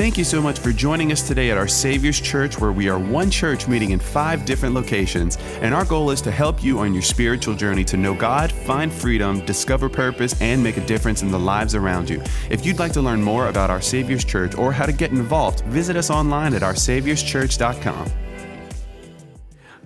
Thank you so much for joining us today at our Savior's Church, where we are one church meeting in five different locations. And our goal is to help you on your spiritual journey to know God, find freedom, discover purpose, and make a difference in the lives around you. If you'd like to learn more about our Savior's Church or how to get involved, visit us online at oursaviorschurch.com.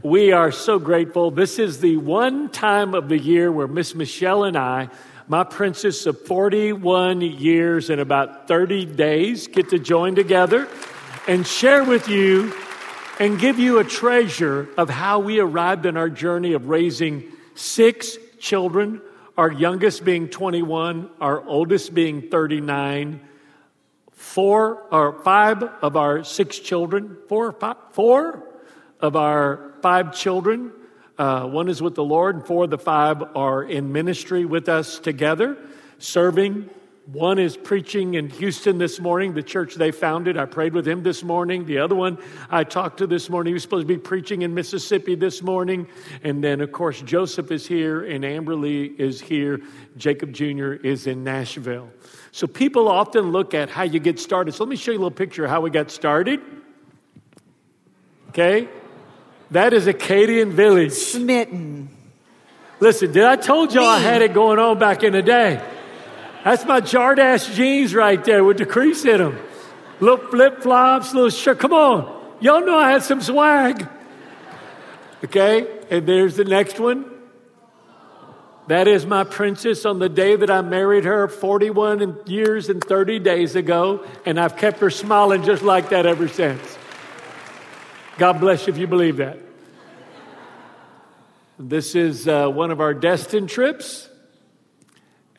We are so grateful. This is the one time of the year where Miss Michelle and I my princess of 41 years and about 30 days get to join together and share with you and give you a treasure of how we arrived in our journey of raising six children, our youngest being 21, our oldest being 39. Four or five of our six children, four, five, four of our five children uh, one is with the Lord, and four of the five are in ministry with us together, serving. One is preaching in Houston this morning, the church they founded. I prayed with him this morning. The other one I talked to this morning, he was supposed to be preaching in Mississippi this morning. And then, of course, Joseph is here, and Amber Lee is here. Jacob Jr. is in Nashville. So people often look at how you get started. So let me show you a little picture of how we got started. Okay? That is Acadian Village. Smitten. Listen, did I told y'all I had it going on back in the day? That's my Jordache jeans right there with the crease in them. Little flip flops, little shirt. Come on. Y'all know I had some swag. Okay, and there's the next one. That is my princess on the day that I married her 41 years and 30 days ago, and I've kept her smiling just like that ever since. God bless you if you believe that. This is uh, one of our destined trips.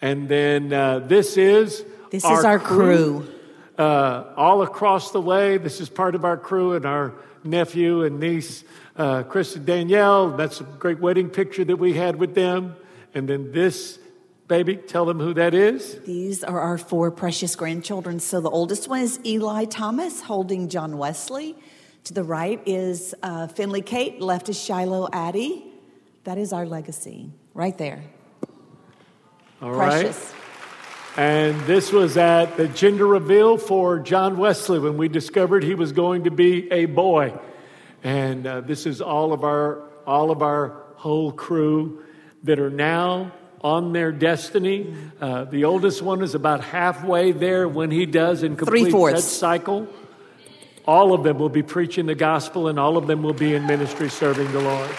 And then uh, this is this our is our crew. crew. Uh, all across the way, this is part of our crew and our nephew and niece, uh, Chris and Danielle. That's a great wedding picture that we had with them. And then this baby, tell them who that is. These are our four precious grandchildren. So the oldest one is Eli Thomas holding John Wesley. To the right is uh, Finley Kate, left is Shiloh Addie. That is our legacy right there. All Precious. right. And this was at the gender reveal for John Wesley when we discovered he was going to be a boy. And uh, this is all of our all of our whole crew that are now on their destiny. Uh, the oldest one is about halfway there when he does and completes that cycle. All of them will be preaching the gospel, and all of them will be in ministry serving the Lord.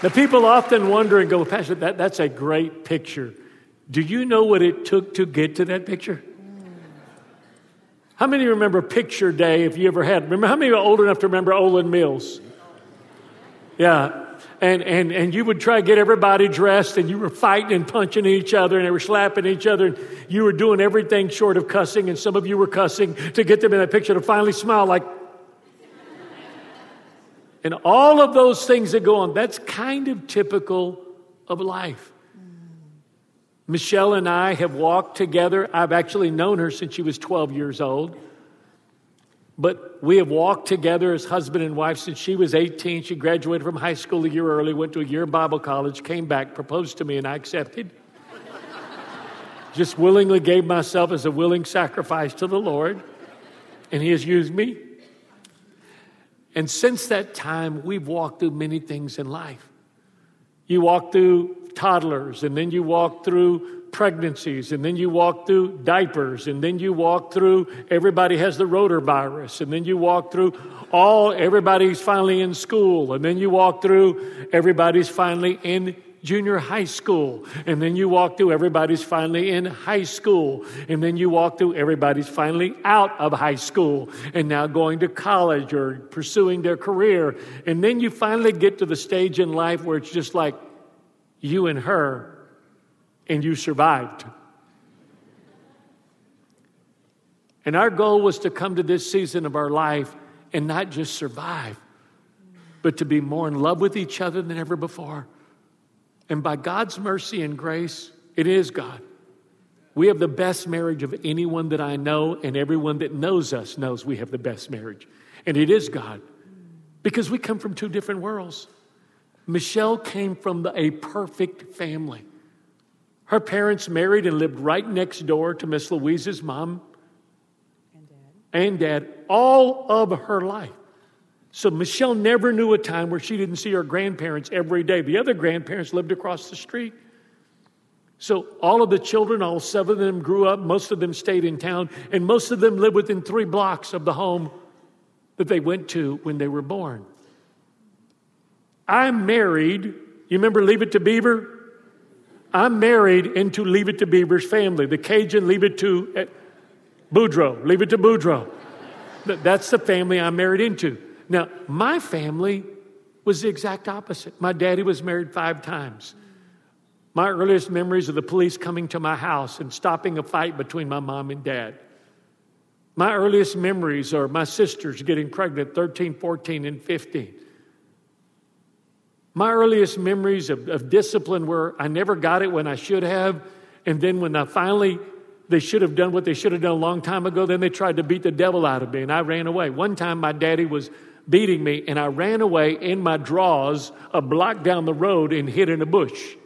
The people often wonder and go, Pastor, that, that's a great picture. Do you know what it took to get to that picture? How many remember picture day if you ever had? Remember how many are old enough to remember Olan Mills? Yeah. And, and, and you would try to get everybody dressed and you were fighting and punching each other and they were slapping each other and you were doing everything short of cussing and some of you were cussing to get them in that picture to finally smile like, and all of those things that go on, that's kind of typical of life. Michelle and I have walked together. I've actually known her since she was 12 years old. But we have walked together as husband and wife since she was 18. She graduated from high school a year early, went to a year of Bible college, came back, proposed to me, and I accepted. Just willingly gave myself as a willing sacrifice to the Lord, and He has used me. And since that time, we've walked through many things in life. You walk through toddlers, and then you walk through pregnancies, and then you walk through diapers, and then you walk through everybody has the rotavirus, and then you walk through all everybody's finally in school, and then you walk through everybody's finally in junior high school. And then you walk through, everybody's finally in high school. And then you walk through, everybody's finally out of high school and now going to college or pursuing their career. And then you finally get to the stage in life where it's just like you and her, and you survived. And our goal was to come to this season of our life and not just survive, but to be more in love with each other than ever before and by God's mercy and grace, it is God. We have the best marriage of anyone that I know, and everyone that knows us knows we have the best marriage. And it is God. Because we come from two different worlds. Michelle came from a perfect family. Her parents married and lived right next door to Miss Louise's mom, and dad all of her life. So Michelle never knew a time where she didn't see her grandparents every day. The other grandparents lived across the street. So all of the children, all seven of them grew up, most of them stayed in town, and most of them lived within three blocks of the home that they went to when they were born. I'm married. You remember Leave It to Beaver? I'm married into Leave It to Beaver's family. The Cajun Leave It to eh, Boudreaux. Leave It to Boudreaux. That's the family I'm married into. Now, my family was the exact opposite. My daddy was married five times. My earliest memories of the police coming to my house and stopping a fight between my mom and dad. My earliest memories are my sisters getting pregnant 13, 14, and 15. My earliest memories of, of discipline were I never got it when I should have. And then when I finally, they should have done what they should have done a long time ago, then they tried to beat the devil out of me and I ran away. One time my daddy was beating me and I ran away in my drawers a block down the road and hid in a bush.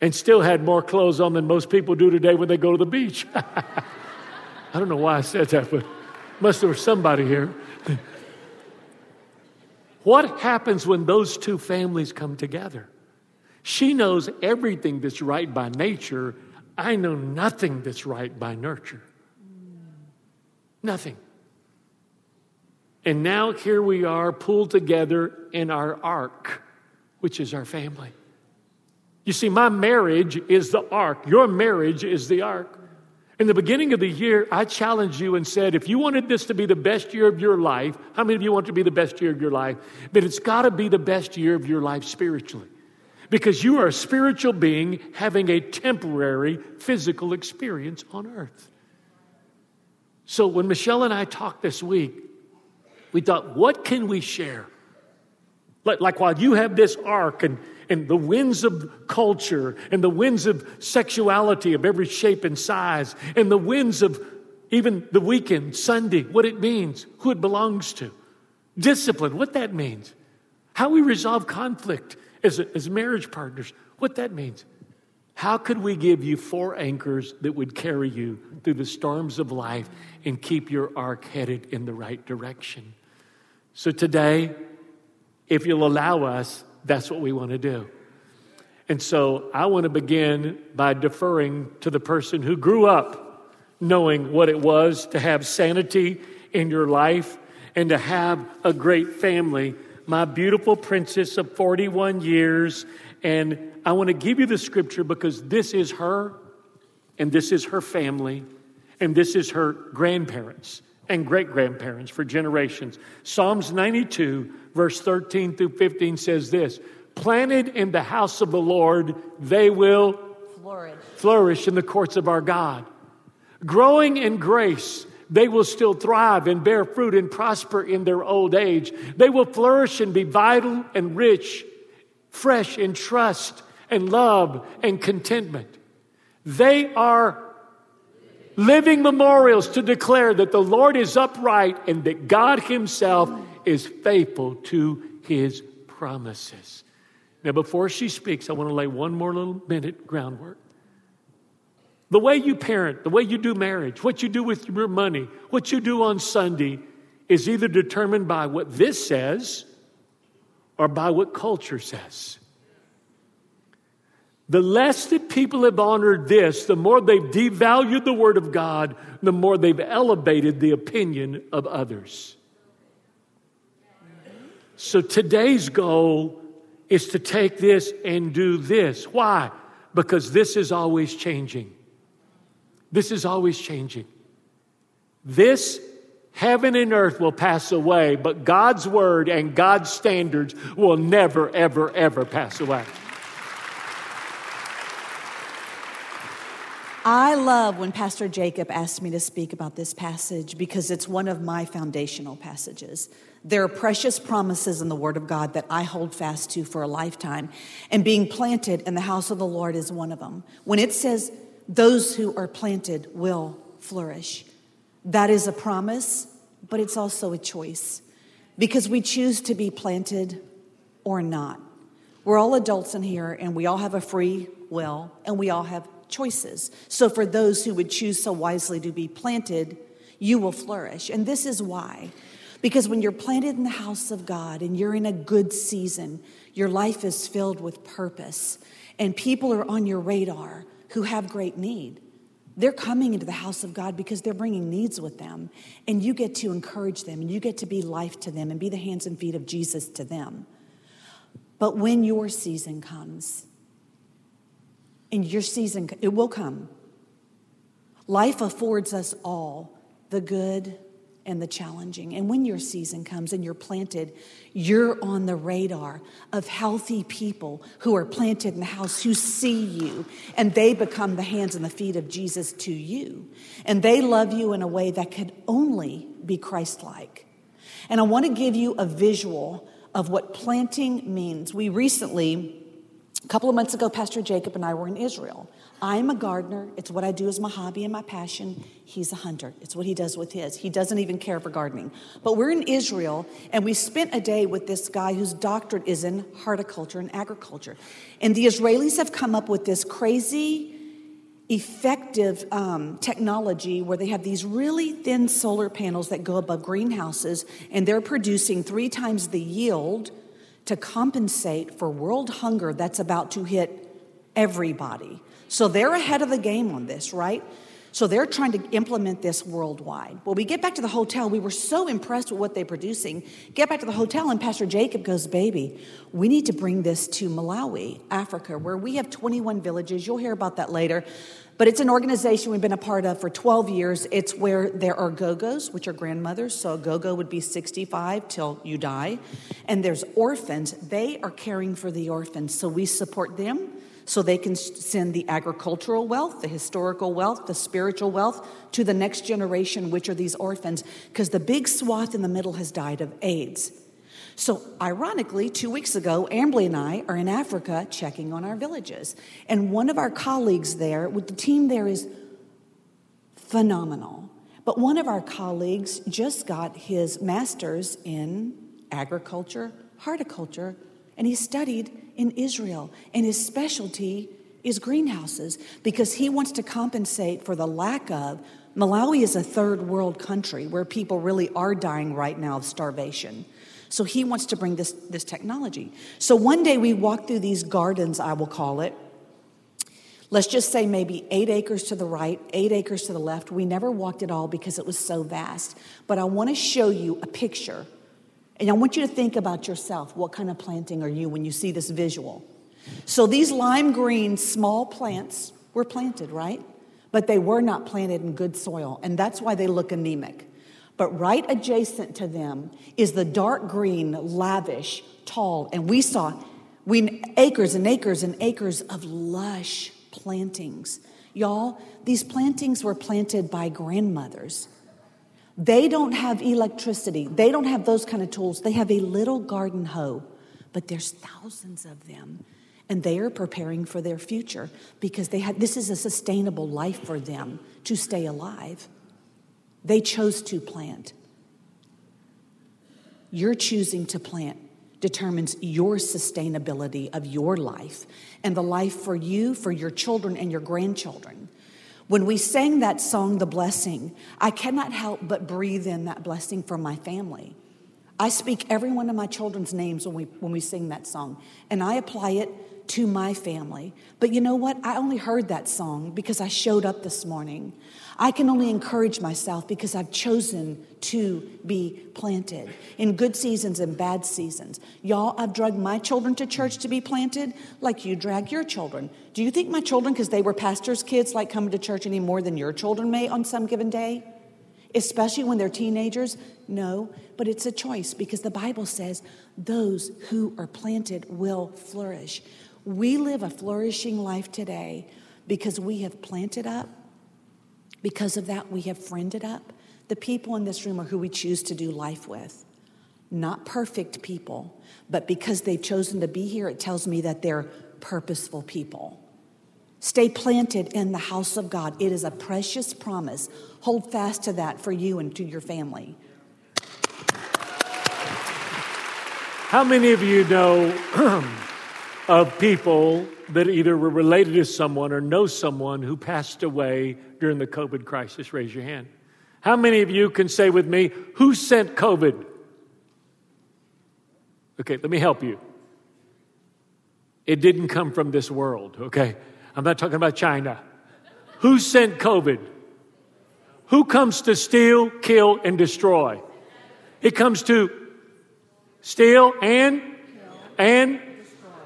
And still had more clothes on than most people do today when they go to the beach. I don't know why I said that, but must have somebody here. What happens when those two families come together? She knows everything that's right by nature. I know nothing that's right by nurture. Nothing. And now here we are pulled together in our ark, which is our family. You see, my marriage is the ark. Your marriage is the ark. In the beginning of the year, I challenged you and said, if you wanted this to be the best year of your life, how many of you want to be the best year of your life? Then it's got to be the best year of your life spiritually. Because you are a spiritual being having a temporary physical experience on earth. So when Michelle and I talked this week, we thought, what can we share? Like, like while you have this ark and and the winds of culture and the winds of sexuality of every shape and size and the winds of even the weekend, Sunday, what it means, who it belongs to, discipline, what that means, how we resolve conflict as, as marriage partners, what that means. How could we give you four anchors that would carry you through the storms of life and keep your ark headed in the right direction? So today, if you'll allow us, that's what we want to do. And so I want to begin by deferring to the person who grew up knowing what it was to have sanity in your life and to have a great family. My beautiful princess of 41 years. And I want to give you the scripture because this is her, and this is her family, and this is her grandparents and great grandparents for generations. Psalms 92, verse 13 through 15 says this Planted in the house of the Lord, they will flourish, flourish in the courts of our God. Growing in grace, they will still thrive and bear fruit and prosper in their old age. They will flourish and be vital and rich, fresh in trust and love and contentment. They are living memorials to declare that the Lord is upright and that God Himself is faithful to His promises. Now, before she speaks, I want to lay one more little minute groundwork. The way you parent, the way you do marriage, what you do with your money, what you do on Sunday is either determined by what this says or by what culture says. The less that people have honored this, the more they've devalued the Word of God, the more they've elevated the opinion of others. So today's goal is to take this and do this. Why? Because this is always changing. This is always changing. This heaven and earth will pass away, but God's word and God's standards will never, ever, ever pass away. I love when Pastor Jacob asked me to speak about this passage because it's one of my foundational passages. There are precious promises in the Word of God that I hold fast to for a lifetime, and being planted in the house of the Lord is one of them. When it says, those who are planted will flourish, that is a promise, but it's also a choice because we choose to be planted or not. We're all adults in here, and we all have a free will, and we all have choices. So, for those who would choose so wisely to be planted, you will flourish. And this is why. Because when you're planted in the house of God and you're in a good season, your life is filled with purpose, and people are on your radar who have great need. They're coming into the house of God because they're bringing needs with them, and you get to encourage them, and you get to be life to them and be the hands and feet of Jesus to them. But when your season comes, and your season, it will come. Life affords us all the good and the challenging. And when your season comes and you're planted, you're on the radar of healthy people who are planted in the house who see you and they become the hands and the feet of Jesus to you. And they love you in a way that could only be Christ like. And I want to give you a visual of what planting means. We recently, a couple of months ago, Pastor Jacob and I were in Israel. I'm a gardener. It's what I do as my hobby and my passion. He's a hunter. It's what he does with his. He doesn't even care for gardening. But we're in Israel, and we spent a day with this guy whose doctorate is in horticulture and agriculture. And the Israelis have come up with this crazy, effective um, technology where they have these really thin solar panels that go above greenhouses, and they're producing three times the yield to compensate for world hunger that's about to hit everybody. So they're ahead of the game on this, right? So they're trying to implement this worldwide. Well, we get back to the hotel. We were so impressed with what they're producing. Get back to the hotel, and Pastor Jacob goes, Baby, we need to bring this to Malawi, Africa, where we have 21 villages. You'll hear about that later. But it's an organization we've been a part of for 12 years. It's where there are gogos, which are grandmothers. So a gogo would be 65 till you die. And there's orphans. They are caring for the orphans. So we support them so they can send the agricultural wealth, the historical wealth, the spiritual wealth to the next generation, which are these orphans, because the big swath in the middle has died of AIDS. So, ironically, two weeks ago, Amberly and I are in Africa checking on our villages. And one of our colleagues there, with the team there, is phenomenal. But one of our colleagues just got his master's in agriculture, horticulture, and he studied in Israel. And his specialty is greenhouses because he wants to compensate for the lack of. Malawi is a third world country where people really are dying right now of starvation. So he wants to bring this, this technology. So one day we walk through these gardens, I will call it. Let's just say maybe eight acres to the right, eight acres to the left. We never walked it all because it was so vast. But I want to show you a picture and I want you to think about yourself. What kind of planting are you when you see this visual? So these lime green small plants were planted, right? But they were not planted in good soil, and that's why they look anemic. But right adjacent to them is the dark green, lavish, tall, and we saw we acres and acres and acres of lush plantings. Y'all, these plantings were planted by grandmothers they don't have electricity, they don't have those kind of tools. They have a little garden hoe, but there's thousands of them. And they are preparing for their future because they have, this is a sustainable life for them to stay alive. They chose to plant. Your choosing to plant determines your sustainability of your life and the life for you, for your children, and your grandchildren. When we sang that song, The Blessing, I cannot help but breathe in that blessing for my family. I speak every one of my children's names when we, when we sing that song, and I apply it to my family. But you know what? I only heard that song because I showed up this morning. I can only encourage myself because I've chosen to be planted in good seasons and bad seasons. Y'all, I've dragged my children to church to be planted like you drag your children. Do you think my children, because they were pastors' kids, like coming to church any more than your children may on some given day? Especially when they're teenagers? No, but it's a choice because the Bible says those who are planted will flourish. We live a flourishing life today because we have planted up because of that, we have friended up. The people in this room are who we choose to do life with. Not perfect people, but because they've chosen to be here, it tells me that they're purposeful people. Stay planted in the house of God. It is a precious promise. Hold fast to that for you and to your family. How many of you know of people that either were related to someone or know someone who passed away during the COVID crisis? Raise your hand. How many of you can say with me, who sent COVID? Okay, let me help you. It didn't come from this world, okay? I'm not talking about China. Who sent COVID? Who comes to steal, kill, and destroy? It comes to steal and and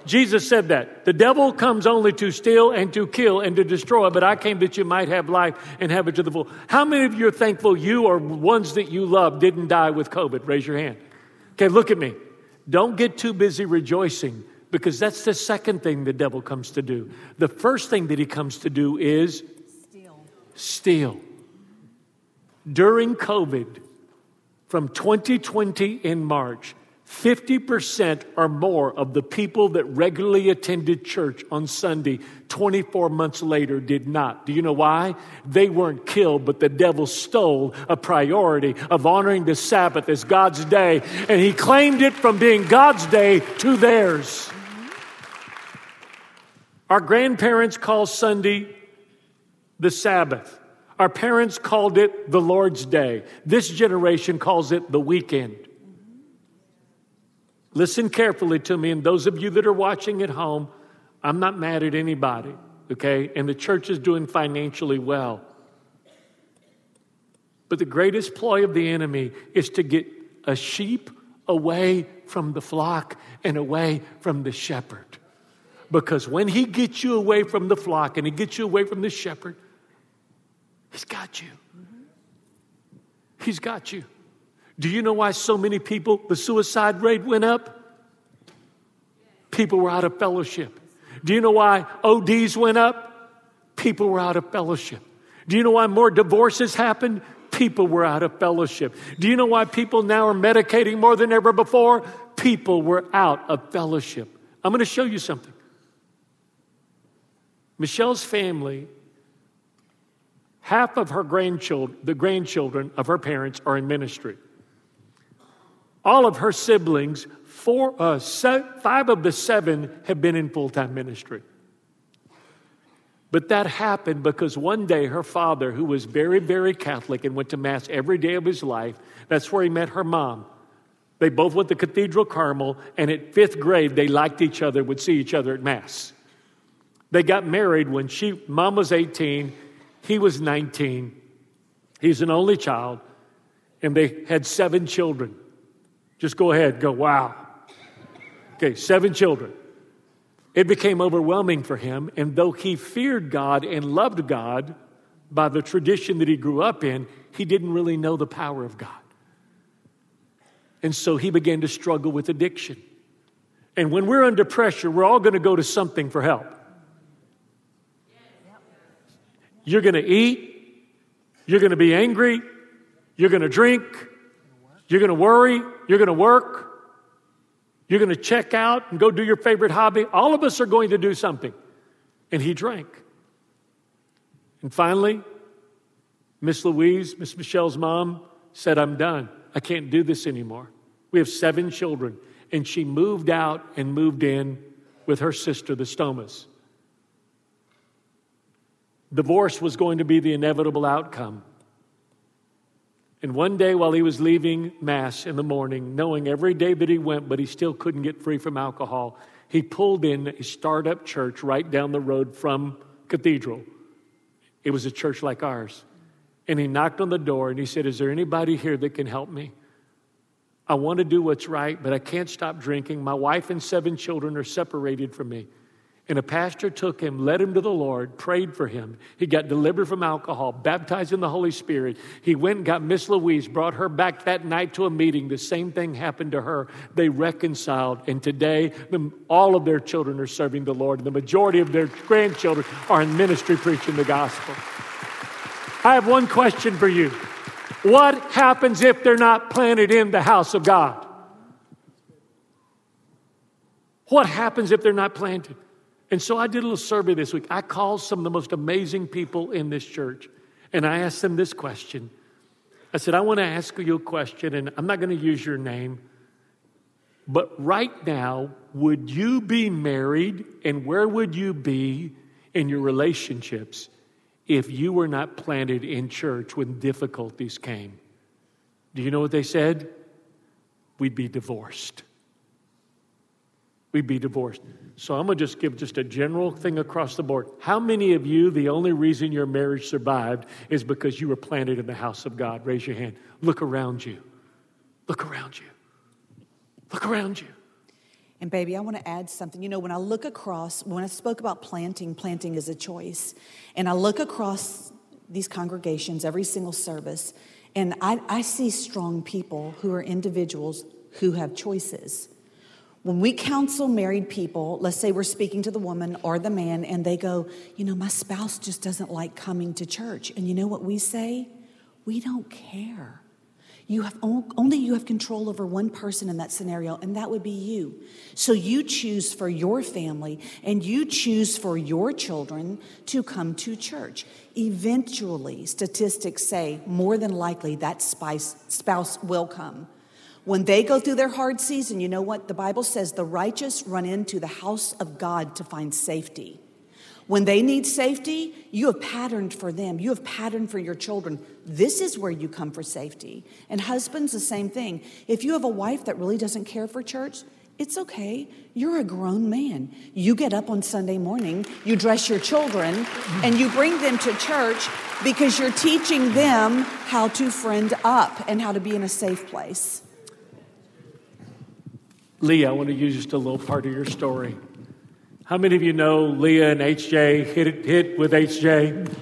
Jesus said that. The devil comes only to steal and to kill and to destroy, but I came that you might have life and have it to the full. How many of you are thankful you or ones that you love didn't die with COVID? Raise your hand. Okay, look at me. Don't get too busy rejoicing because that's the second thing the devil comes to do. The first thing that he comes to do is steal. Steal. During COVID, from 2020 in March, 50% or more of the people that regularly attended church on Sunday 24 months later did not. Do you know why? They weren't killed, but the devil stole a priority of honoring the Sabbath as God's day, and he claimed it from being God's day to theirs. Our grandparents called Sunday the Sabbath. Our parents called it the Lord's Day. This generation calls it the weekend. Listen carefully to me, and those of you that are watching at home, I'm not mad at anybody, okay? And the church is doing financially well. But the greatest ploy of the enemy is to get a sheep away from the flock and away from the shepherd. Because when he gets you away from the flock and he gets you away from the shepherd, he's got you. He's got you. Do you know why so many people, the suicide rate went up? People were out of fellowship. Do you know why ODs went up? People were out of fellowship. Do you know why more divorces happened? People were out of fellowship. Do you know why people now are medicating more than ever before? People were out of fellowship. I'm going to show you something. Michelle's family, half of her grandchildren, the grandchildren of her parents, are in ministry. All of her siblings, four, uh, five of the seven have been in full time ministry. But that happened because one day her father, who was very, very Catholic and went to Mass every day of his life, that's where he met her mom. They both went to Cathedral Carmel, and at fifth grade, they liked each other, would see each other at Mass. They got married when she, mom was 18, he was 19. He's an only child, and they had seven children. Just go ahead, go, wow. Okay, seven children. It became overwhelming for him, and though he feared God and loved God by the tradition that he grew up in, he didn't really know the power of God. And so he began to struggle with addiction. And when we're under pressure, we're all going to go to something for help. You're going to eat, you're going to be angry, you're going to drink, you're going to worry, you're going to work, you're going to check out and go do your favorite hobby. All of us are going to do something. And he drank. And finally, Miss Louise, Miss Michelle's mom, said, I'm done. I can't do this anymore. We have seven children. And she moved out and moved in with her sister, the Stomas. Divorce was going to be the inevitable outcome. And one day while he was leaving Mass in the morning, knowing every day that he went, but he still couldn't get free from alcohol, he pulled in a startup church right down the road from Cathedral. It was a church like ours. And he knocked on the door and he said, Is there anybody here that can help me? I want to do what's right, but I can't stop drinking. My wife and seven children are separated from me. And a pastor took him, led him to the Lord, prayed for him. He got delivered from alcohol, baptized in the Holy Spirit. He went and got Miss Louise, brought her back that night to a meeting. The same thing happened to her. They reconciled, and today all of their children are serving the Lord, the majority of their grandchildren are in ministry preaching the gospel. I have one question for you What happens if they're not planted in the house of God? What happens if they're not planted? And so I did a little survey this week. I called some of the most amazing people in this church and I asked them this question. I said, I want to ask you a question, and I'm not going to use your name. But right now, would you be married and where would you be in your relationships if you were not planted in church when difficulties came? Do you know what they said? We'd be divorced. We'd be divorced. So I'm going to just give just a general thing across the board. How many of you, the only reason your marriage survived is because you were planted in the house of God? Raise your hand. Look around you. Look around you. Look around you. And baby, I want to add something. You know, when I look across, when I spoke about planting, planting is a choice. And I look across these congregations, every single service, and I, I see strong people who are individuals who have choices. When we counsel married people, let's say we're speaking to the woman or the man, and they go, You know, my spouse just doesn't like coming to church. And you know what we say? We don't care. You have only you have control over one person in that scenario, and that would be you. So you choose for your family and you choose for your children to come to church. Eventually, statistics say more than likely that spouse will come. When they go through their hard season, you know what? The Bible says the righteous run into the house of God to find safety. When they need safety, you have patterned for them. You have patterned for your children. This is where you come for safety. And husbands, the same thing. If you have a wife that really doesn't care for church, it's okay. You're a grown man. You get up on Sunday morning, you dress your children, and you bring them to church because you're teaching them how to friend up and how to be in a safe place. Leah, I want to use just a little part of your story. How many of you know Leah and HJ hit it, hit with HJ?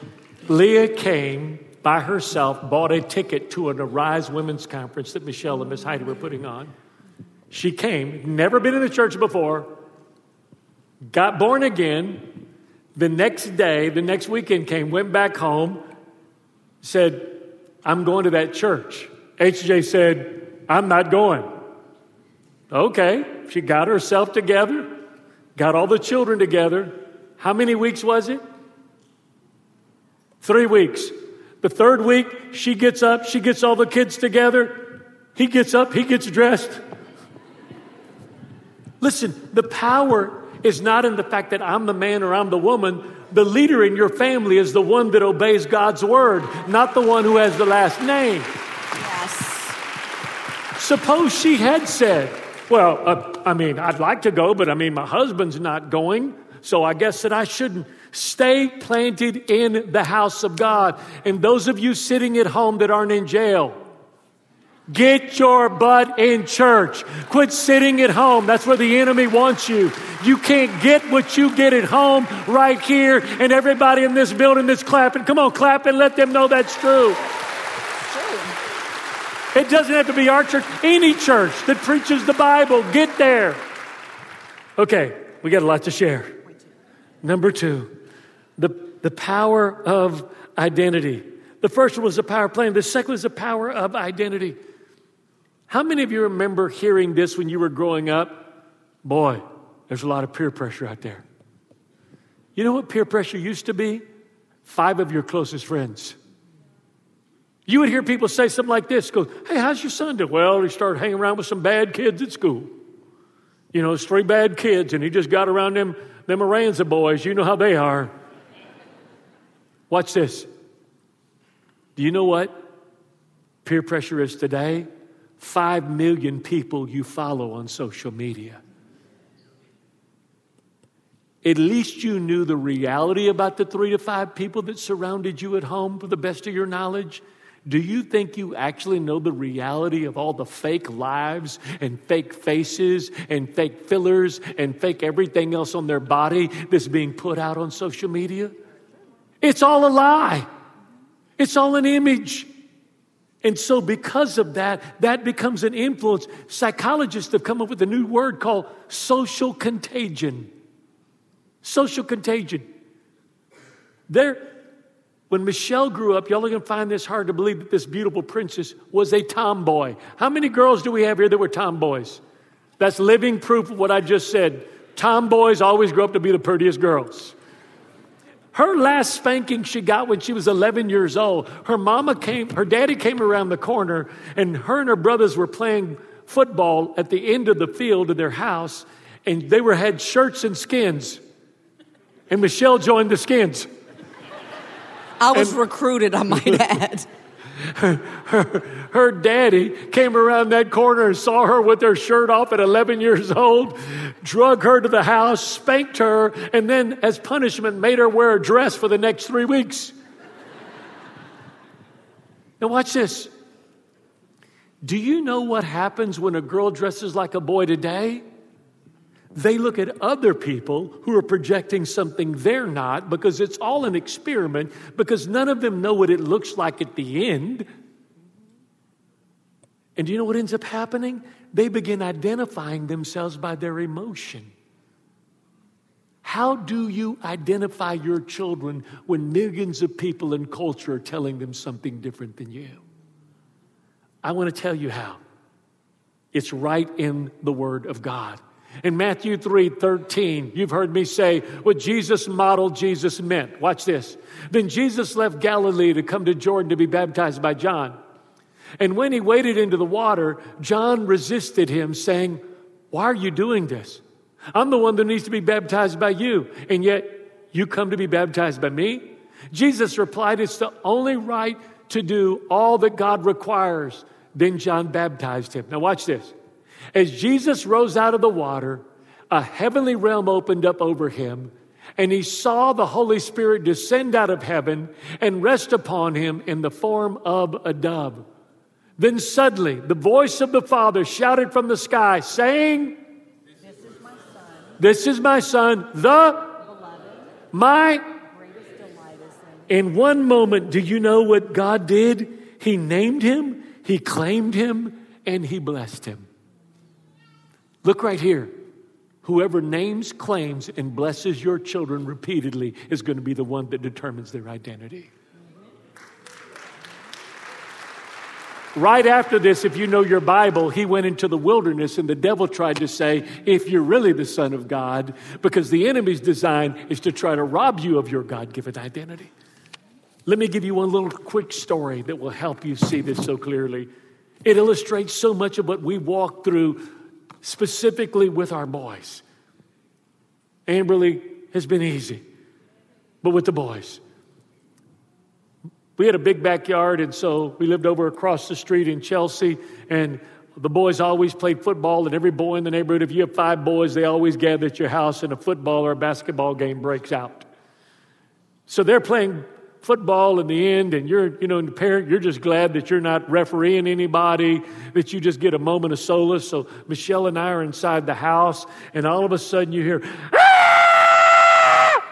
Leah came by herself, bought a ticket to an Arise Women's Conference that Michelle and Miss Heidi were putting on. She came, never been in the church before, got born again. The next day, the next weekend came, went back home, said, I'm going to that church. HJ said, I'm not going. Okay, she got herself together, got all the children together. How many weeks was it? Three weeks. The third week, she gets up, she gets all the kids together. He gets up, he gets dressed. Listen, the power is not in the fact that I'm the man or I'm the woman. The leader in your family is the one that obeys God's word, not the one who has the last name. Yes. Suppose she had said, well, uh, I mean, I'd like to go, but I mean, my husband's not going. So I guess that I shouldn't. Stay planted in the house of God. And those of you sitting at home that aren't in jail, Get your butt in church. Quit sitting at home. That's where the enemy wants you. You can't get what you get at home right here, and everybody in this building is clapping. Come on, clap and let them know that's true. It doesn't have to be our church, any church that preaches the Bible. Get there. Okay, we got a lot to share. Number two, the, the power of identity. The first one was the power of plan, the second was the power of identity. How many of you remember hearing this when you were growing up? Boy, there's a lot of peer pressure out there. You know what peer pressure used to be? Five of your closest friends. You would hear people say something like this go, Hey, how's your son doing? Well, he started hanging around with some bad kids at school. You know, it's three bad kids, and he just got around them, them Aranza boys. You know how they are. Watch this. Do you know what peer pressure is today? Five million people you follow on social media. At least you knew the reality about the three to five people that surrounded you at home, for the best of your knowledge. Do you think you actually know the reality of all the fake lives and fake faces and fake fillers and fake everything else on their body that's being put out on social media? It's all a lie. It's all an image. And so, because of that, that becomes an influence. Psychologists have come up with a new word called social contagion. Social contagion. There, when Michelle grew up, y'all are going to find this hard to believe that this beautiful princess was a tomboy. How many girls do we have here that were tomboys? That's living proof of what I just said. Tomboys always grow up to be the prettiest girls. Her last spanking she got when she was 11 years old, her mama came, her daddy came around the corner, and her and her brothers were playing football at the end of the field of their house, and they were had shirts and skins. And Michelle joined the skins. I was and, recruited, I might add. Her, her, her, daddy came around that corner and saw her with her shirt off at 11 years old, drug her to the house, spanked her, and then, as punishment, made her wear a dress for the next three weeks. now, watch this. Do you know what happens when a girl dresses like a boy today? They look at other people who are projecting something they're not because it's all an experiment, because none of them know what it looks like at the end. And do you know what ends up happening? They begin identifying themselves by their emotion. How do you identify your children when millions of people in culture are telling them something different than you? I want to tell you how. It's right in the Word of God. In Matthew 3 13, you've heard me say what Jesus modeled, Jesus meant. Watch this. Then Jesus left Galilee to come to Jordan to be baptized by John. And when he waded into the water, John resisted him, saying, Why are you doing this? I'm the one that needs to be baptized by you, and yet you come to be baptized by me? Jesus replied, It's the only right to do all that God requires. Then John baptized him. Now, watch this. As Jesus rose out of the water, a heavenly realm opened up over him, and he saw the Holy Spirit descend out of heaven and rest upon him in the form of a dove. Then suddenly, the voice of the Father shouted from the sky, saying, This is my Son, this is my son the beloved, my in one moment, do you know what God did? He named him, He claimed him, and He blessed him. Look right here. Whoever names, claims, and blesses your children repeatedly is going to be the one that determines their identity. Right after this, if you know your Bible, he went into the wilderness and the devil tried to say, if you're really the Son of God, because the enemy's design is to try to rob you of your God given identity. Let me give you one little quick story that will help you see this so clearly. It illustrates so much of what we walk through specifically with our boys. Amberly has been easy, but with the boys. We had a big backyard, and so we lived over across the street in Chelsea, and the boys always played football, and every boy in the neighborhood, if you have five boys, they always gather at your house, and a football or a basketball game breaks out. So they're playing football in the end, and you're, you know, the parent, you're just glad that you're not refereeing anybody, that you just get a moment of solace. So Michelle and I are inside the house, and all of a sudden you hear, ah!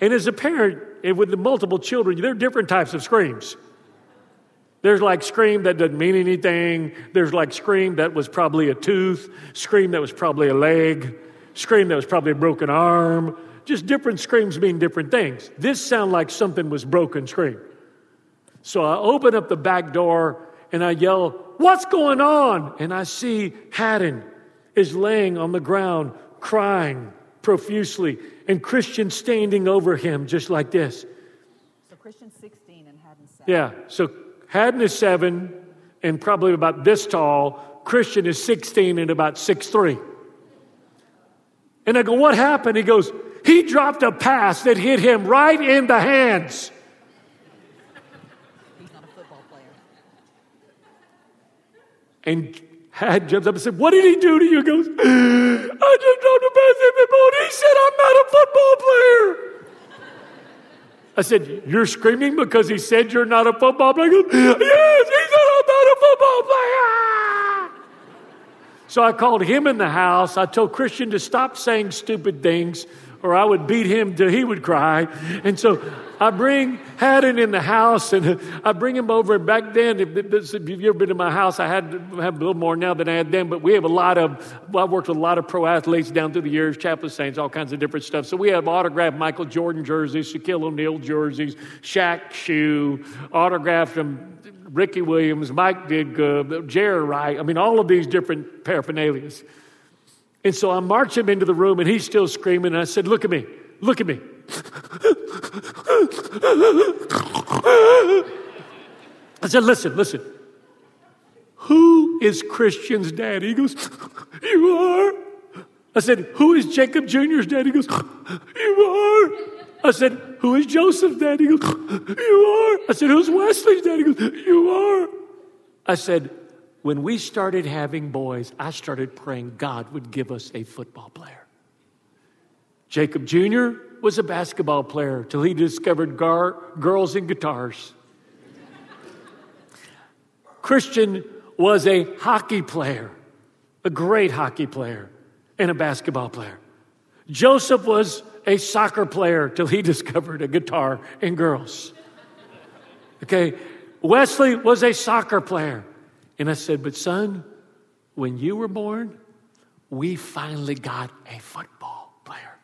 and as a parent, and with the multiple children, there are different types of screams. There's like scream that doesn't mean anything. There's like scream that was probably a tooth, scream that was probably a leg, scream that was probably a broken arm, just different screams mean different things. This sounded like something was broken scream. So I open up the back door and I yell, What's going on? And I see Haddon is laying on the ground crying profusely and Christian standing over him just like this. So Christian's 16 and Haddon's 7. Yeah, so Haddon is 7 and probably about this tall. Christian is 16 and about six three. And I go, What happened? He goes, he dropped a pass that hit him right in the hands. He's not a football player. And had jumps up and said, What did he do to you? He goes, I just dropped a pass in the ball. He said, I'm not a football player. I said, You're screaming because he said you're not a football player? Goes, yes, he said I'm not a football player. So I called him in the house. I told Christian to stop saying stupid things or I would beat him till he would cry. And so I bring Haddon in the house and I bring him over. Back then, if, if you've ever been to my house, I had have a little more now than I had then, but we have a lot of, well, I've worked with a lot of pro athletes down through the years, Chapel Saints, all kinds of different stuff. So we have autographed Michael Jordan jerseys, Shaquille O'Neal jerseys, Shaq shoe, autographed them. Ricky Williams, Mike Ditka, Jerry Wright. I mean, all of these different paraphernalias. And so I march him into the room and he's still screaming. And I said, Look at me, look at me. I said, Listen, listen. Who is Christian's daddy? He goes, You are. I said, Who is Jacob Jr.'s daddy? He goes, You are. I said, Who is Joseph's daddy? He goes, You are. I said, Who's Wesley's daddy? He goes, You are. I said, When we started having boys, I started praying God would give us a football player. Jacob Jr. was a basketball player till he discovered gar- girls and guitars. Christian was a hockey player, a great hockey player, and a basketball player. Joseph was a soccer player till he discovered a guitar and girls. Okay, Wesley was a soccer player. And I said, But son, when you were born, we finally got a football player.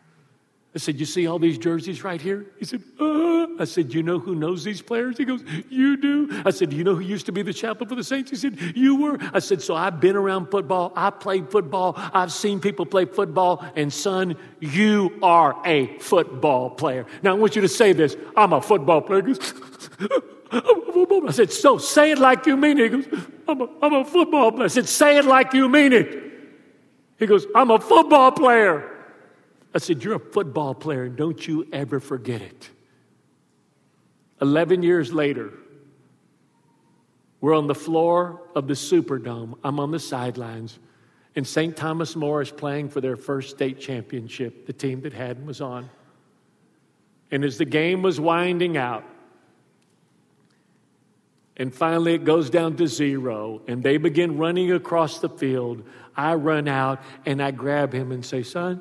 I said, You see all these jerseys right here? He said, uh. I said, You know who knows these players? He goes, You do. I said, Do you know who used to be the chaplain for the Saints? He said, You were. I said, So I've been around football. I played football. I've seen people play football. And son, you are a football player. Now I want you to say this I'm a football player. I said, So say it like you mean it. He goes, I'm a, I'm a football player. I said, Say it like you mean it. He goes, I'm a football player. I said, You're a football player, don't you ever forget it. 11 years later, we're on the floor of the Superdome. I'm on the sidelines, and St. Thomas More is playing for their first state championship. The team that Haddon was on. And as the game was winding out, and finally it goes down to zero, and they begin running across the field. I run out and I grab him and say, Son,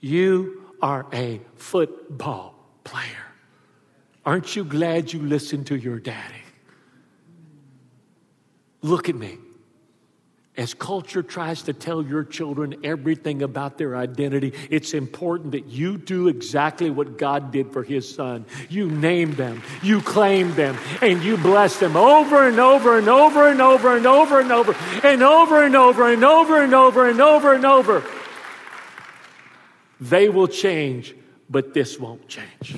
you are a football player. Aren't you glad you listened to your daddy? Look at me. As culture tries to tell your children everything about their identity, it's important that you do exactly what God did for His Son. You name them, you claim them, and you bless them over and over and over and over and over and over and over and over and over and over and over and over. They will change, but this won't change.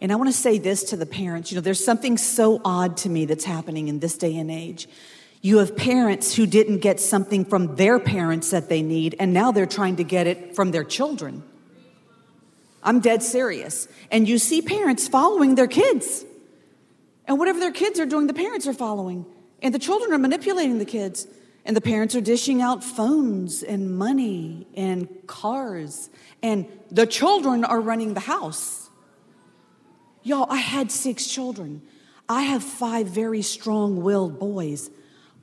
And I want to say this to the parents. You know, there's something so odd to me that's happening in this day and age. You have parents who didn't get something from their parents that they need, and now they're trying to get it from their children. I'm dead serious. And you see parents following their kids. And whatever their kids are doing, the parents are following. And the children are manipulating the kids. And the parents are dishing out phones and money and cars. And the children are running the house. Y'all, I had six children. I have five very strong willed boys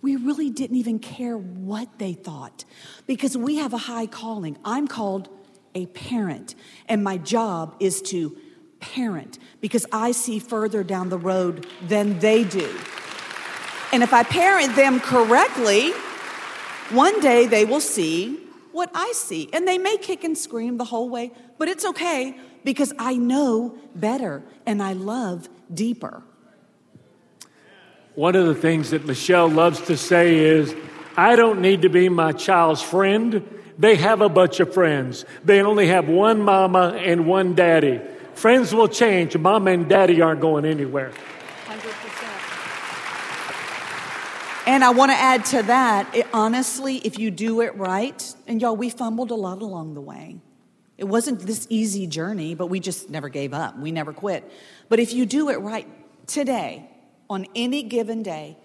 we really didn't even care what they thought because we have a high calling. I'm called a parent, and my job is to parent because I see further down the road than they do. And if I parent them correctly, one day they will see what I see. And they may kick and scream the whole way, but it's okay because I know better and I love deeper. One of the things that Michelle loves to say is, I don't need to be my child's friend. They have a bunch of friends. They only have one mama and one daddy. Friends will change. Mama and daddy aren't going anywhere. 100%. And I want to add to that, it, honestly, if you do it right, and y'all, we fumbled a lot along the way. It wasn't this easy journey, but we just never gave up. We never quit. But if you do it right today, on any given day,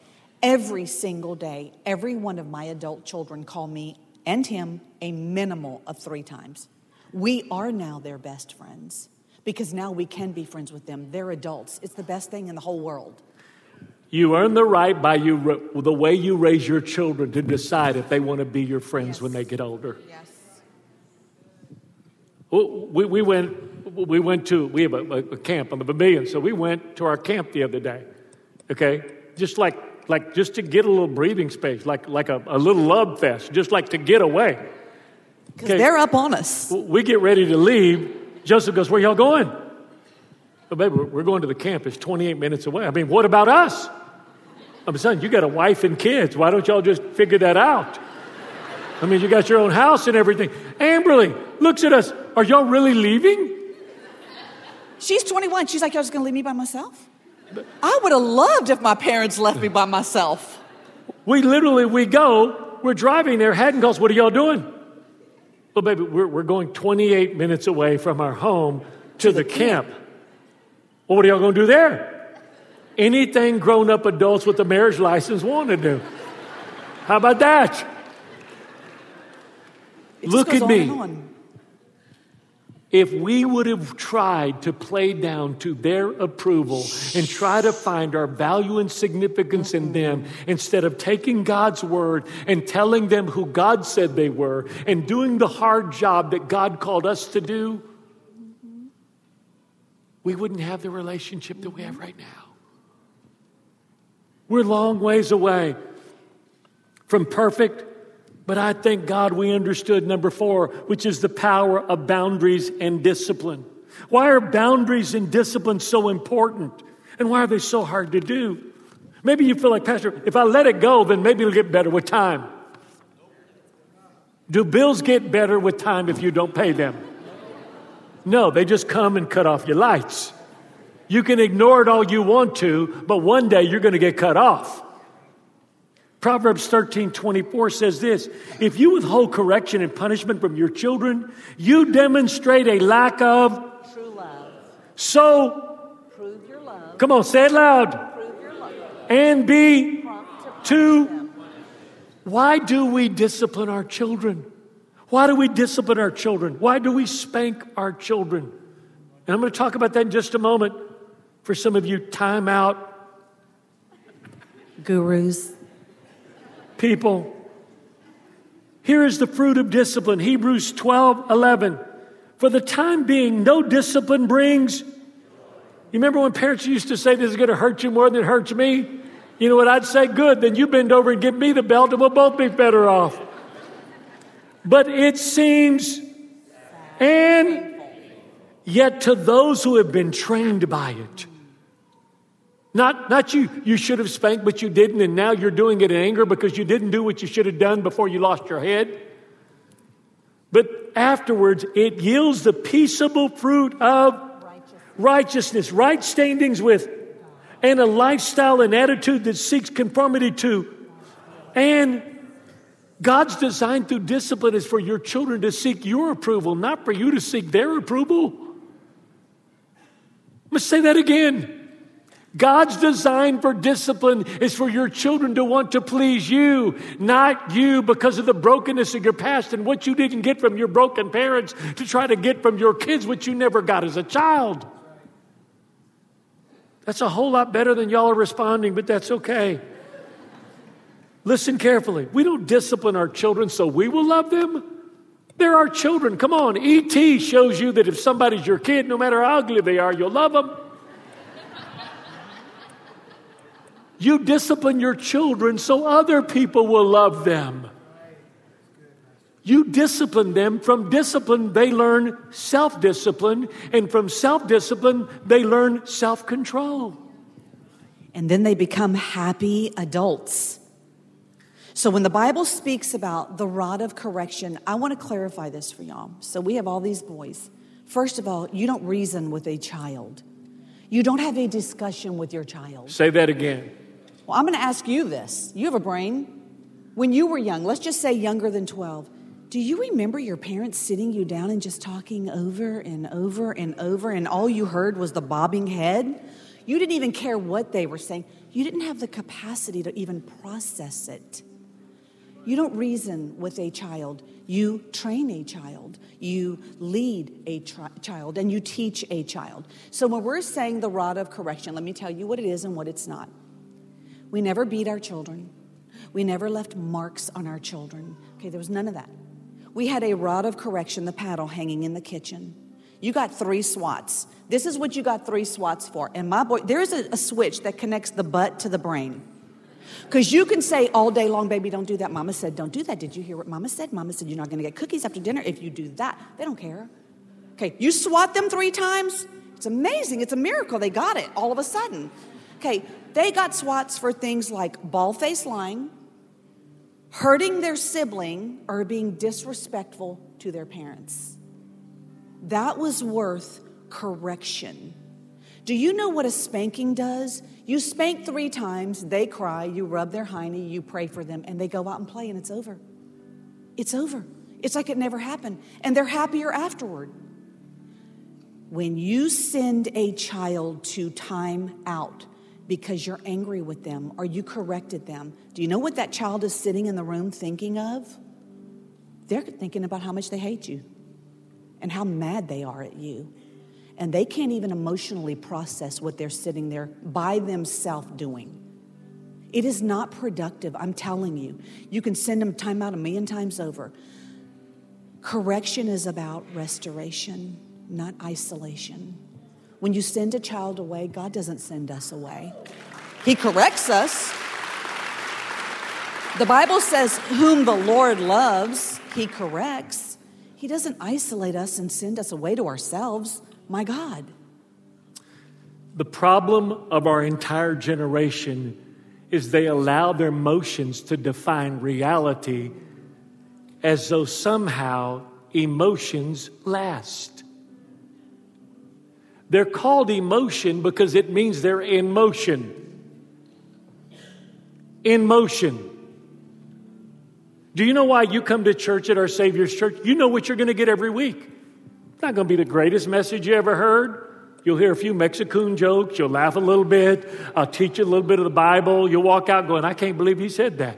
every single day, every one of my adult children call me and him a minimal of three times. We are now their best friends because now we can be friends with them. They're adults. It's the best thing in the whole world. You earn the right by you, the way you raise your children to decide if they want to be your friends yes. when they get older. Yes. We, we, went, we went to, we have a, a camp on the pavilion, so we went to our camp the other day okay? Just like, like just to get a little breathing space, like, like a, a little love fest, just like to get away. Because okay. they're up on us. We get ready to leave. Joseph goes, Where y'all going? Oh, baby, we're going to the camp. It's 28 minutes away. I mean, what about us? I'm son, you got a wife and kids. Why don't y'all just figure that out? I mean, you got your own house and everything. Amberly looks at us. Are y'all really leaving? She's 21. She's like, Y'all just going to leave me by myself? I would have loved if my parents left me by myself. We literally, we go, we're driving there. Haddon calls, what are y'all doing? Well, baby, we're, we're going 28 minutes away from our home to, to the, the camp. camp. Well, what are y'all going to do there? Anything grown up adults with a marriage license want to do. How about that? Look at me. If we would have tried to play down to their approval and try to find our value and significance in them instead of taking God's word and telling them who God said they were and doing the hard job that God called us to do, we wouldn't have the relationship that we have right now. We're long ways away from perfect but I thank God we understood number four, which is the power of boundaries and discipline. Why are boundaries and discipline so important? And why are they so hard to do? Maybe you feel like, Pastor, if I let it go, then maybe it'll get better with time. Do bills get better with time if you don't pay them? No, they just come and cut off your lights. You can ignore it all you want to, but one day you're going to get cut off. Proverbs 13 24 says this If you withhold correction and punishment from your children, you demonstrate a lack of true love. So, prove your love. Come on, say it loud. Prove your love. And be to. to why do we discipline our children? Why do we discipline our children? Why do we spank our children? And I'm going to talk about that in just a moment. For some of you, time out. Gurus people. Here is the fruit of discipline Hebrews 12 11. For the time being, no discipline brings. You remember when parents used to say, This is going to hurt you more than it hurts me? You know what I'd say? Good, then you bend over and give me the belt and we'll both be better off. But it seems, and yet to those who have been trained by it, not, not you, you should have spanked, but you didn't, and now you're doing it in anger because you didn't do what you should have done before you lost your head. But afterwards, it yields the peaceable fruit of righteousness, righteousness right standings with, and a lifestyle and attitude that seeks conformity to. And God's design through discipline is for your children to seek your approval, not for you to seek their approval. Let's say that again. God's design for discipline is for your children to want to please you, not you because of the brokenness of your past and what you didn't get from your broken parents to try to get from your kids what you never got as a child. That's a whole lot better than y'all are responding, but that's okay. Listen carefully. We don't discipline our children so we will love them. They're our children. Come on. ET shows you that if somebody's your kid, no matter how ugly they are, you'll love them. You discipline your children so other people will love them. You discipline them. From discipline, they learn self discipline. And from self discipline, they learn self control. And then they become happy adults. So when the Bible speaks about the rod of correction, I want to clarify this for y'all. So we have all these boys. First of all, you don't reason with a child, you don't have a discussion with your child. Say that again. Well, I'm going to ask you this. You have a brain. When you were young, let's just say younger than 12, do you remember your parents sitting you down and just talking over and over and over, and all you heard was the bobbing head? You didn't even care what they were saying. You didn't have the capacity to even process it. You don't reason with a child. You train a child. You lead a tri- child and you teach a child. So when we're saying the rod of correction, let me tell you what it is and what it's not. We never beat our children. We never left marks on our children. Okay, there was none of that. We had a rod of correction, the paddle, hanging in the kitchen. You got three swats. This is what you got three swats for. And my boy, there's a, a switch that connects the butt to the brain. Because you can say all day long, baby, don't do that. Mama said, don't do that. Did you hear what mama said? Mama said, you're not going to get cookies after dinner if you do that. They don't care. Okay, you swat them three times. It's amazing. It's a miracle. They got it all of a sudden. Okay, they got swats for things like ball face lying, hurting their sibling, or being disrespectful to their parents. That was worth correction. Do you know what a spanking does? You spank three times, they cry, you rub their hiney, you pray for them, and they go out and play, and it's over. It's over. It's like it never happened. And they're happier afterward. When you send a child to time out because you're angry with them or you corrected them, do you know what that child is sitting in the room thinking of? They're thinking about how much they hate you and how mad they are at you and they can't even emotionally process what they're sitting there by themselves doing. It is not productive, I'm telling you. You can send them time out a million times over. Correction is about restoration, not isolation. When you send a child away, God doesn't send us away, He corrects us. The Bible says, Whom the Lord loves, He corrects. He doesn't isolate us and send us away to ourselves my God. The problem of our entire generation is they allow their emotions to define reality as though somehow emotions last. They're called emotion because it means they're in motion. In motion. Do you know why you come to church at our Savior's church? You know what you're going to get every week It's not going to be the greatest message you ever heard. You'll hear a few Mexican jokes. You'll laugh a little bit. I'll teach you a little bit of the Bible. You'll walk out going, I can't believe he said that.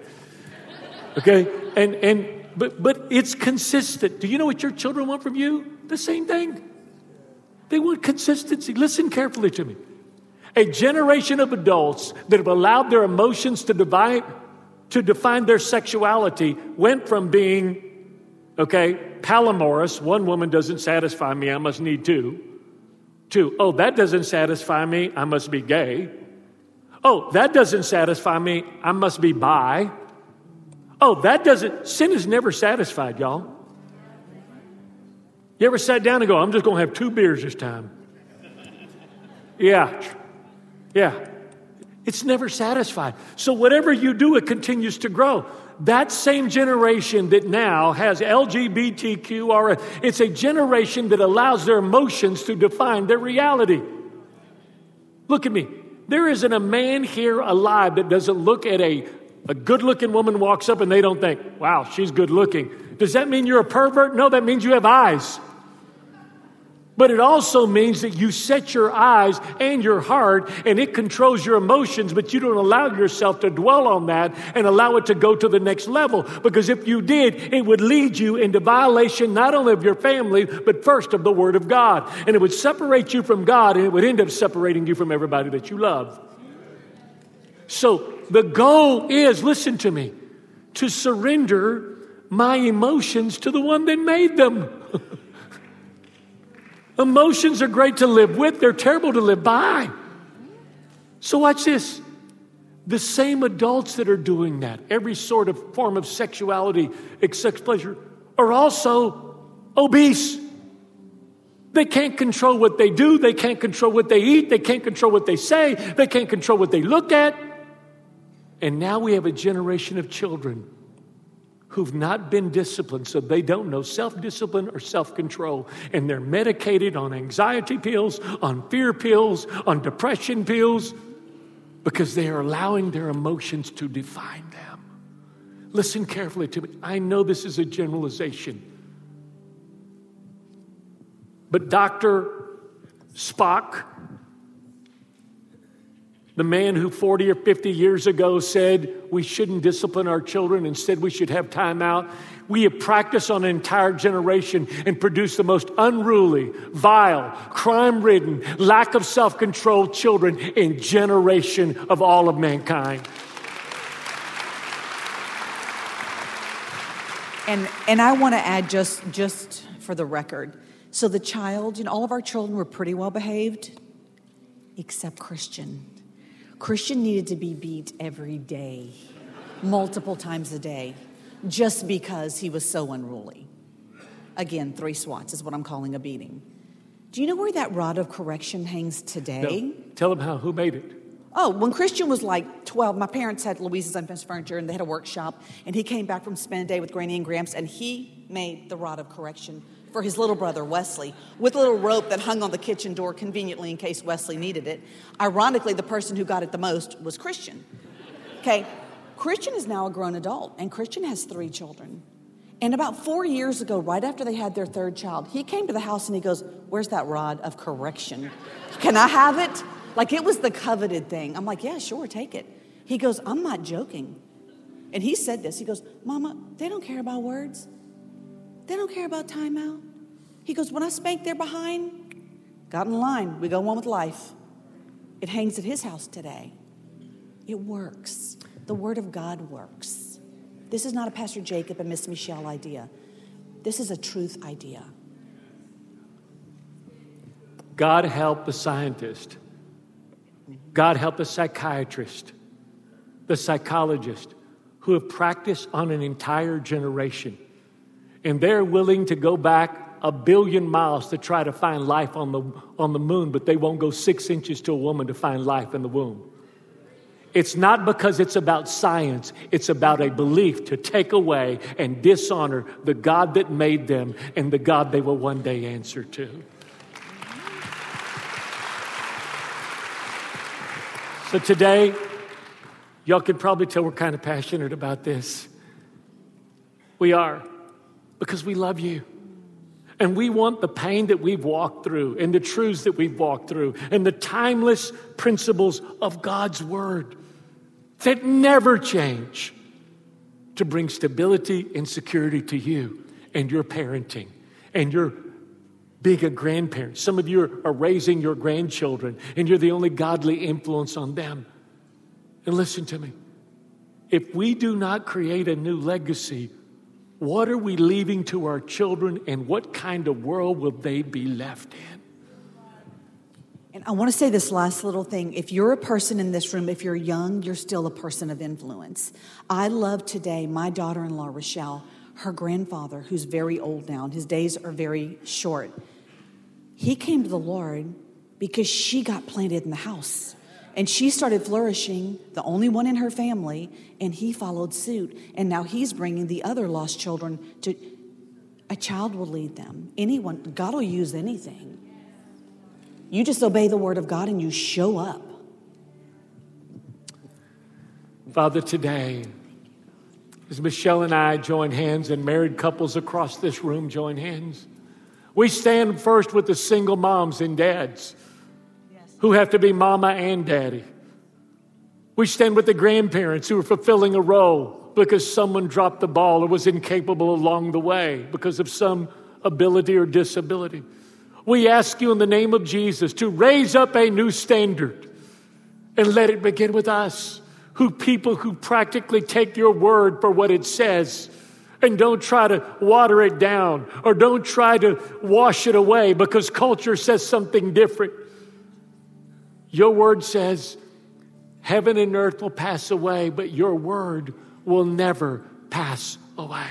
Okay? And, and, but, but it's consistent. Do you know what your children want from you? The same thing. They want consistency. Listen carefully to me. A generation of adults that have allowed their emotions to divide, to define their sexuality went from being Okay, polyamorous, one woman doesn't satisfy me, I must need two. Two, oh, that doesn't satisfy me, I must be gay. Oh, that doesn't satisfy me, I must be bi. Oh, that doesn't, sin is never satisfied, y'all. You ever sat down and go, I'm just going to have two beers this time? Yeah. Yeah. It's never satisfied. So whatever you do, it continues to grow that same generation that now has LGBTQ, it's a generation that allows their emotions to define their reality. Look at me. There isn't a man here alive that doesn't look at a, a good looking woman walks up and they don't think, wow, she's good looking. Does that mean you're a pervert? No, that means you have eyes. But it also means that you set your eyes and your heart and it controls your emotions, but you don't allow yourself to dwell on that and allow it to go to the next level. Because if you did, it would lead you into violation not only of your family, but first of the Word of God. And it would separate you from God and it would end up separating you from everybody that you love. So the goal is, listen to me, to surrender my emotions to the one that made them. Emotions are great to live with, they're terrible to live by. So, watch this. The same adults that are doing that, every sort of form of sexuality, sex pleasure, are also obese. They can't control what they do, they can't control what they eat, they can't control what they say, they can't control what they look at. And now we have a generation of children who've not been disciplined, so they don't know self discipline or self control. And they're medicated on anxiety pills, on fear pills, on depression pills, because they are allowing their emotions to define them. Listen carefully to me. I know this is a generalization, but Dr. Spock the man who 40 or 50 years ago said we shouldn't discipline our children, instead, we should have time out. We have practiced on an entire generation and produced the most unruly, vile, crime ridden, lack of self control children in generation of all of mankind. And, and I want to add just, just for the record. So the child, you know, all of our children were pretty well behaved, except Christian. Christian needed to be beat every day, multiple times a day, just because he was so unruly. Again, three swats is what I'm calling a beating. Do you know where that rod of correction hangs today? No. Tell them how. Who made it? Oh, when Christian was like 12, my parents had Louise's Unfinished Furniture and they had a workshop. And he came back from spending a day with Granny and Gramps and he made the rod of correction for his little brother Wesley with a little rope that hung on the kitchen door conveniently in case Wesley needed it. Ironically, the person who got it the most was Christian. Okay, Christian is now a grown adult, and Christian has three children. And about four years ago, right after they had their third child, he came to the house and he goes, Where's that rod of correction? Can I have it? Like it was the coveted thing. I'm like, Yeah, sure, take it. He goes, I'm not joking. And he said this. He goes, Mama, they don't care about words. They don't care about timeout. He goes, When I spank their behind, got in line. We go on with life. It hangs at his house today. It works. The Word of God works. This is not a Pastor Jacob and Miss Michelle idea. This is a truth idea. God help the scientist. God help the psychiatrist, the psychologist who have practiced on an entire generation. And they're willing to go back a billion miles to try to find life on the, on the moon, but they won't go six inches to a woman to find life in the womb. It's not because it's about science, it's about a belief to take away and dishonor the God that made them and the God they will one day answer to. So today, y'all can probably tell we're kind of passionate about this. We are, because we love you. And we want the pain that we've walked through and the truths that we've walked through and the timeless principles of God's Word that never change to bring stability and security to you and your parenting and your being a grandparent. Some of you are raising your grandchildren and you're the only godly influence on them. And listen to me if we do not create a new legacy, what are we leaving to our children and what kind of world will they be left in? And I want to say this last little thing. If you're a person in this room, if you're young, you're still a person of influence. I love today my daughter in law, Rochelle, her grandfather, who's very old now, and his days are very short. He came to the Lord because she got planted in the house. And she started flourishing, the only one in her family, and he followed suit. And now he's bringing the other lost children to a child will lead them. Anyone, God will use anything. You just obey the word of God and you show up. Father, today, as Michelle and I join hands and married couples across this room join hands, we stand first with the single moms and dads who have to be mama and daddy. We stand with the grandparents who are fulfilling a role because someone dropped the ball or was incapable along the way because of some ability or disability. We ask you in the name of Jesus to raise up a new standard and let it begin with us, who people who practically take your word for what it says and don't try to water it down or don't try to wash it away because culture says something different. Your word says, Heaven and earth will pass away, but your word will never pass away.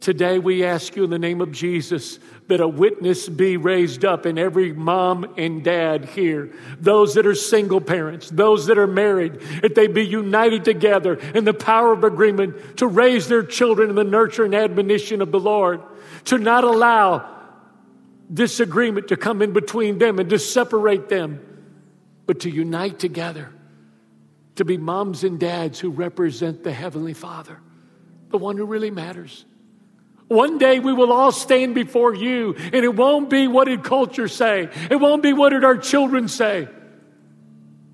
Today, we ask you in the name of Jesus that a witness be raised up in every mom and dad here. Those that are single parents, those that are married, that they be united together in the power of agreement to raise their children in the nurture and admonition of the Lord, to not allow disagreement to come in between them and to separate them, but to unite together, to be moms and dads who represent the Heavenly Father, the one who really matters. One day we will all stand before you, and it won't be what did culture say. It won't be what did our children say.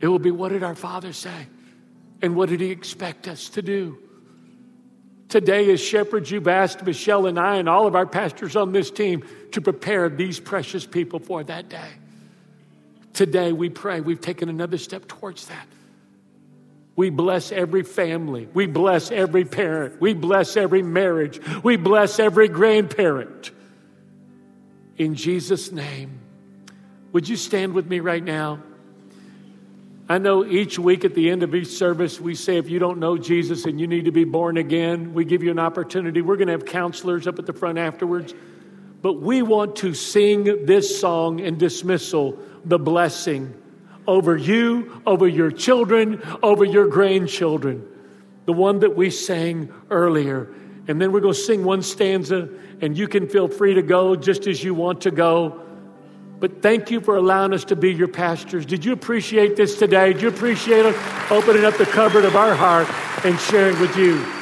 It will be what did our Father say, and what did He expect us to do. Today, as shepherds, you've asked Michelle and I and all of our pastors on this team to prepare these precious people for that day. Today, we pray we've taken another step towards that. We bless every family. We bless every parent. We bless every marriage. We bless every grandparent. In Jesus' name. Would you stand with me right now? I know each week at the end of each service, we say if you don't know Jesus and you need to be born again, we give you an opportunity. We're going to have counselors up at the front afterwards. But we want to sing this song in dismissal, the blessing over you, over your children, over your grandchildren. The one that we sang earlier. And then we're going to sing one stanza, and you can feel free to go just as you want to go. But thank you for allowing us to be your pastors. Did you appreciate this today? Did you appreciate opening up the cupboard of our heart and sharing with you?